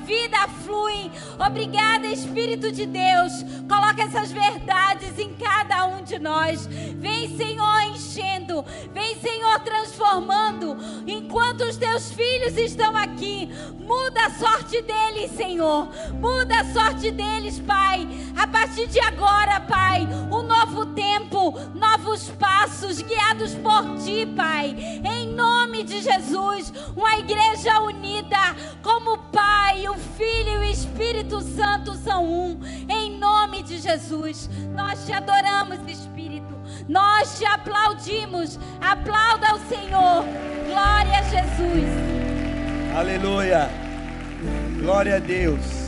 vida flui. Obrigada, Espírito de Deus. Coloca essas verdades em cada um de nós. Vem, Senhor, enchendo. Vem, Senhor, transformando enquanto os teus filhos estão aqui. Muda a sorte deles, Senhor. Muda a sorte deles, Pai. A partir de agora, Pai, um novo tempo, novos passos guiados por ti, Pai. Em nome de Jesus, uma igreja unida, como o Pai, o Filho e o Espírito Santo são um. Em nome de Jesus, nós te adoramos, Espírito. Nós te aplaudimos. Aplauda o Senhor. Glória a Jesus. Aleluia. Glória a Deus.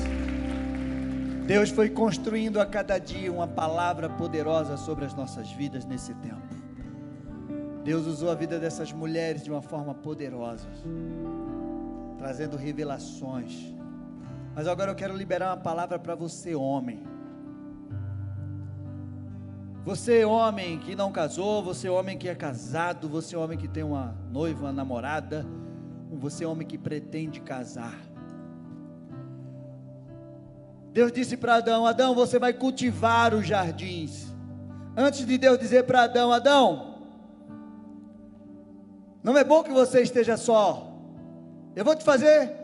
Deus foi construindo a cada dia uma palavra poderosa sobre as nossas vidas nesse tempo. Deus usou a vida dessas mulheres de uma forma poderosa, trazendo revelações. Mas agora eu quero liberar uma palavra para você, homem. Você, homem que não casou, você, homem que é casado, você, homem que tem uma noiva, uma namorada, você, homem que pretende casar. Deus disse para Adão: Adão, você vai cultivar os jardins. Antes de Deus dizer para Adão: Adão, não é bom que você esteja só. Eu vou te fazer,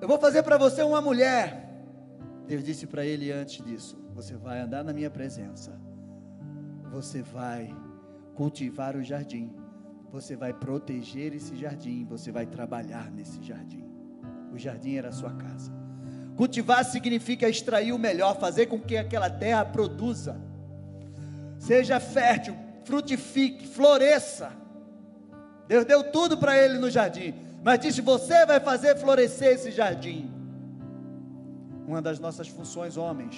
eu vou fazer para você uma mulher. Deus disse para ele antes disso: Você vai andar na minha presença você vai cultivar o jardim, você vai proteger esse jardim, você vai trabalhar nesse jardim. O jardim era a sua casa. Cultivar significa extrair o melhor, fazer com que aquela terra produza, seja fértil, frutifique, floresça. Deus deu tudo para ele no jardim, mas disse: Você vai fazer florescer esse jardim. Uma das nossas funções, homens,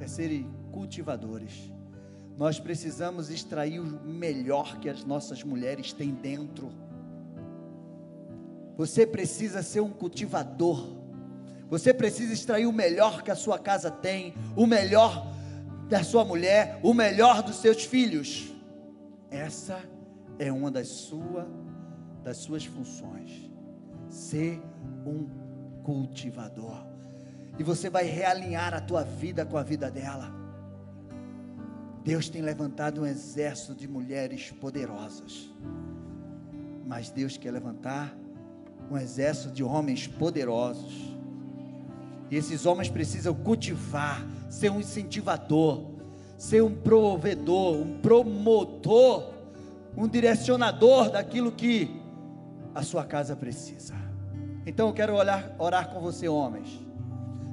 é serem cultivadores. Nós precisamos extrair o melhor que as nossas mulheres têm dentro. Você precisa ser um cultivador. Você precisa extrair o melhor que a sua casa tem, o melhor da sua mulher, o melhor dos seus filhos. Essa é uma das, sua, das suas funções. Ser um cultivador. E você vai realinhar a tua vida com a vida dela. Deus tem levantado um exército de mulheres poderosas. Mas Deus quer levantar um exército de homens poderosos. E esses homens precisam cultivar, ser um incentivador, ser um provedor, um promotor, um direcionador daquilo que a sua casa precisa. Então eu quero orar, orar com você, homens,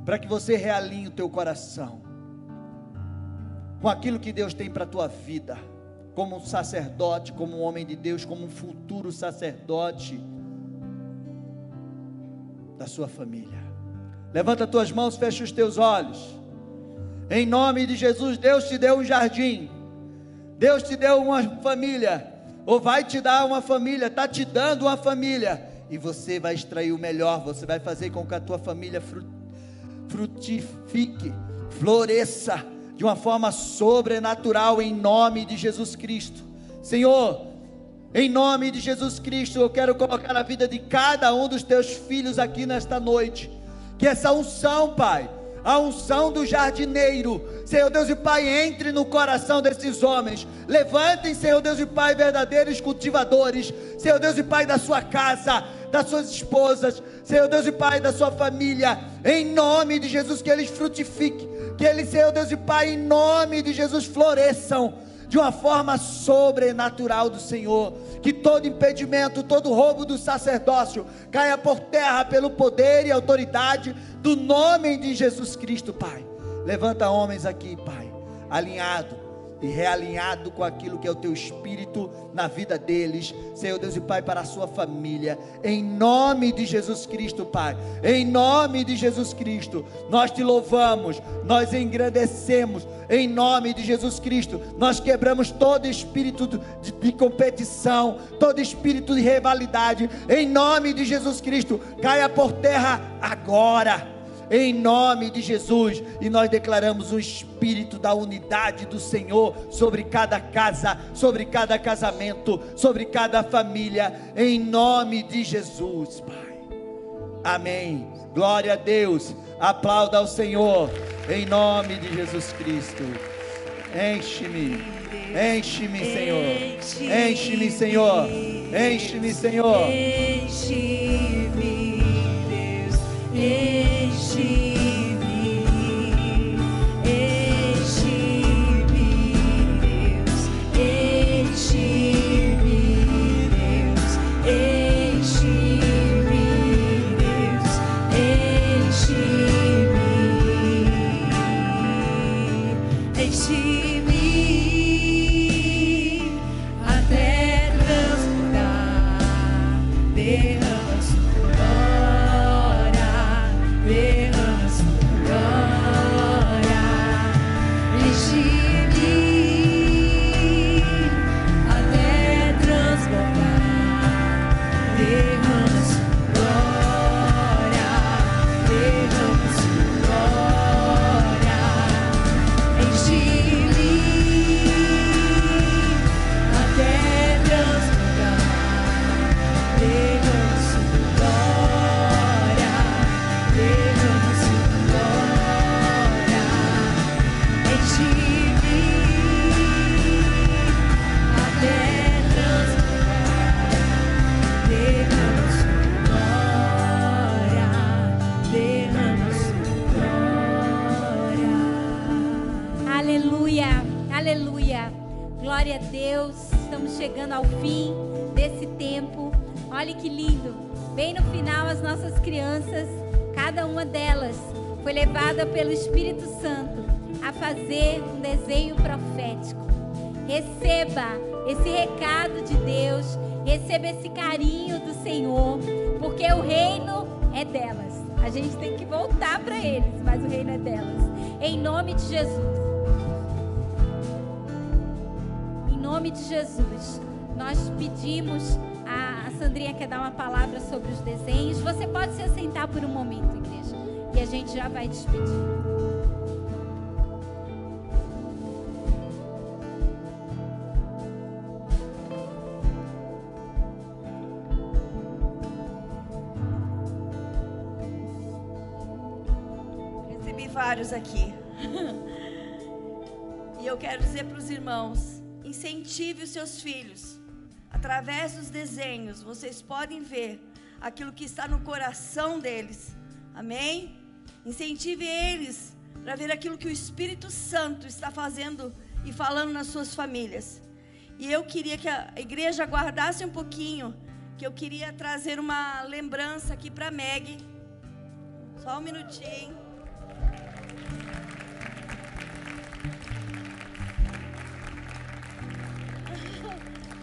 para que você realinhe o teu coração com aquilo que Deus tem para a tua vida, como um sacerdote, como um homem de Deus, como um futuro sacerdote da sua família. Levanta tuas mãos, fecha os teus olhos. Em nome de Jesus, Deus te deu um jardim. Deus te deu uma família, ou vai te dar uma família, está te dando uma família, e você vai extrair o melhor, você vai fazer com que a tua família frutifique, floresça, de uma forma sobrenatural em nome de Jesus Cristo. Senhor, em nome de Jesus Cristo, eu quero colocar na vida de cada um dos teus filhos aqui nesta noite. Que essa unção, Pai, a unção do jardineiro, Senhor Deus e Pai, entre no coração desses homens. Levantem, Senhor Deus e Pai, verdadeiros cultivadores, Senhor Deus e Pai da sua casa, das suas esposas, Senhor Deus e Pai da sua família, em nome de Jesus, que eles frutifiquem. Que eles, Senhor Deus e Pai, em nome de Jesus, floresçam de uma forma sobrenatural do Senhor. Que todo impedimento, todo roubo do sacerdócio caia por terra pelo poder e autoridade do nome de Jesus Cristo, Pai. Levanta homens aqui, Pai, alinhado, e realinhado com aquilo que é o teu espírito na vida deles, Senhor Deus e Pai, para a sua família, em nome de Jesus Cristo, Pai, em nome de Jesus Cristo, nós te louvamos, nós engrandecemos, em nome de Jesus Cristo, nós quebramos todo espírito de, de competição, todo espírito de rivalidade, em nome de Jesus Cristo, caia por terra agora em nome de Jesus. E nós declaramos o espírito da unidade do Senhor sobre cada casa, sobre cada casamento, sobre cada família, em nome de Jesus, Pai. Amém. Glória a Deus. Aplauda ao Senhor, em nome de Jesus Cristo. Enche-me, enche-me, Senhor. Enche-me, Senhor. Enche-me, Senhor. Enche-me, Deus. Uma palavra sobre os desenhos. Você pode se assentar por um momento, igreja. E a gente já vai despedir. Recebi vários aqui. [LAUGHS] e eu quero dizer para os irmãos: incentive os seus filhos. Através dos desenhos, vocês podem ver aquilo que está no coração deles. Amém? Incentive eles para ver aquilo que o Espírito Santo está fazendo e falando nas suas famílias. E eu queria que a igreja guardasse um pouquinho, que eu queria trazer uma lembrança aqui para Meg. Só um minutinho.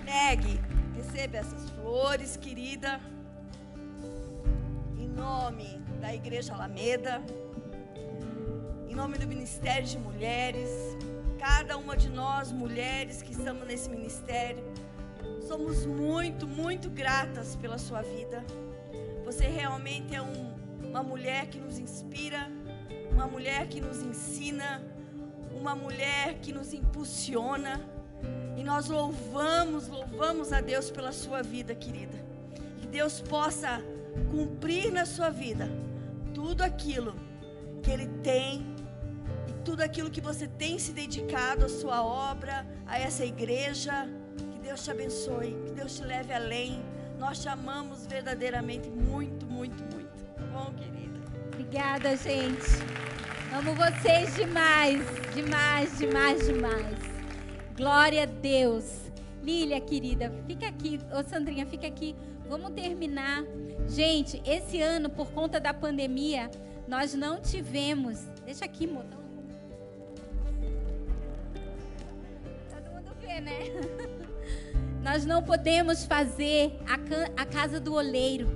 Meg, receba essas flores, querida. Em nome da Igreja Alameda, em nome do Ministério de Mulheres, cada uma de nós, mulheres que estamos nesse ministério, somos muito, muito gratas pela sua vida. Você realmente é um- uma mulher que nos inspira, uma mulher que nos ensina, uma mulher que nos impulsiona. E nós louvamos, louvamos a Deus pela sua vida, querida. Que Deus possa cumprir na sua vida tudo aquilo que Ele tem e tudo aquilo que você tem se dedicado à sua obra, a essa igreja. Que Deus te abençoe, que Deus te leve além. Nós te amamos verdadeiramente muito, muito, muito. Bom, querida. Obrigada, gente. Amo vocês demais, demais, demais, demais. Glória a Deus. Lília, querida, fica aqui. Ô, Sandrinha, fica aqui. Vamos terminar. Gente, esse ano, por conta da pandemia, nós não tivemos. Deixa aqui, motor. você, né? [LAUGHS] Nós não podemos fazer a casa do oleiro.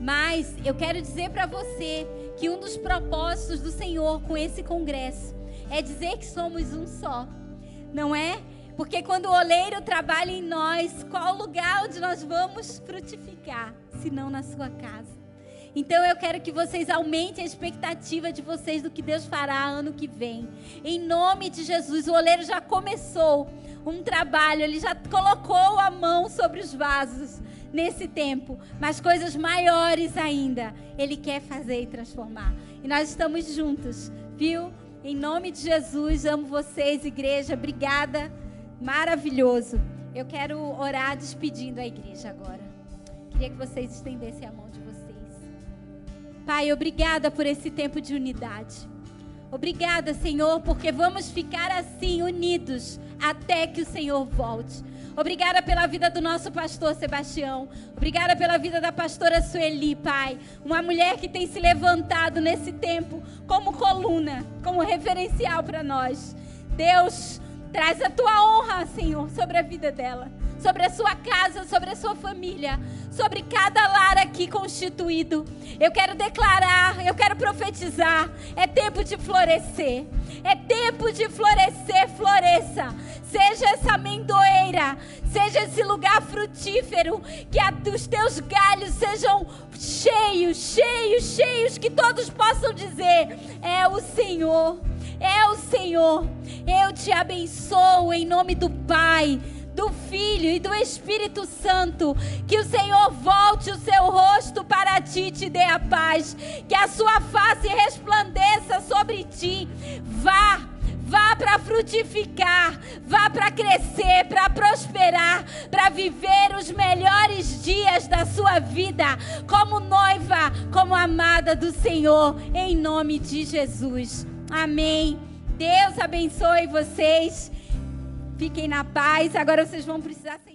Mas eu quero dizer para você que um dos propósitos do Senhor com esse congresso é dizer que somos um só. Não é? Porque quando o oleiro trabalha em nós, qual lugar onde nós vamos frutificar, se não na sua casa? Então eu quero que vocês aumentem a expectativa de vocês do que Deus fará ano que vem. Em nome de Jesus, o oleiro já começou um trabalho, ele já colocou a mão sobre os vasos nesse tempo, mas coisas maiores ainda ele quer fazer e transformar. E nós estamos juntos, viu? Em nome de Jesus, amo vocês, igreja. Obrigada. Maravilhoso. Eu quero orar despedindo a igreja agora. Queria que vocês estendessem a mão de vocês. Pai, obrigada por esse tempo de unidade. Obrigada, Senhor, porque vamos ficar assim unidos até que o Senhor volte. Obrigada pela vida do nosso pastor Sebastião. Obrigada pela vida da pastora Sueli, Pai. Uma mulher que tem se levantado nesse tempo como coluna, como referencial para nós. Deus, traz a tua honra, Senhor, sobre a vida dela, sobre a sua casa, sobre a sua família, sobre cada lar aqui constituído. Eu quero declarar, eu quero profetizar. É tempo de florescer. É tempo de florescer, floresça. Seja essa amendoeira, seja esse lugar frutífero, que a, os teus galhos sejam cheios, cheios, cheios, que todos possam dizer: é o Senhor, é o Senhor. Eu te abençoo em nome do Pai do Filho e do Espírito Santo. Que o Senhor volte o seu rosto para ti e te dê a paz. Que a sua face resplandeça sobre ti. Vá. Vá para frutificar, vá para crescer, para prosperar, para viver os melhores dias da sua vida, como noiva, como amada do Senhor, em nome de Jesus. Amém. Deus abençoe vocês. Fiquem na paz. Agora vocês vão precisar sentar.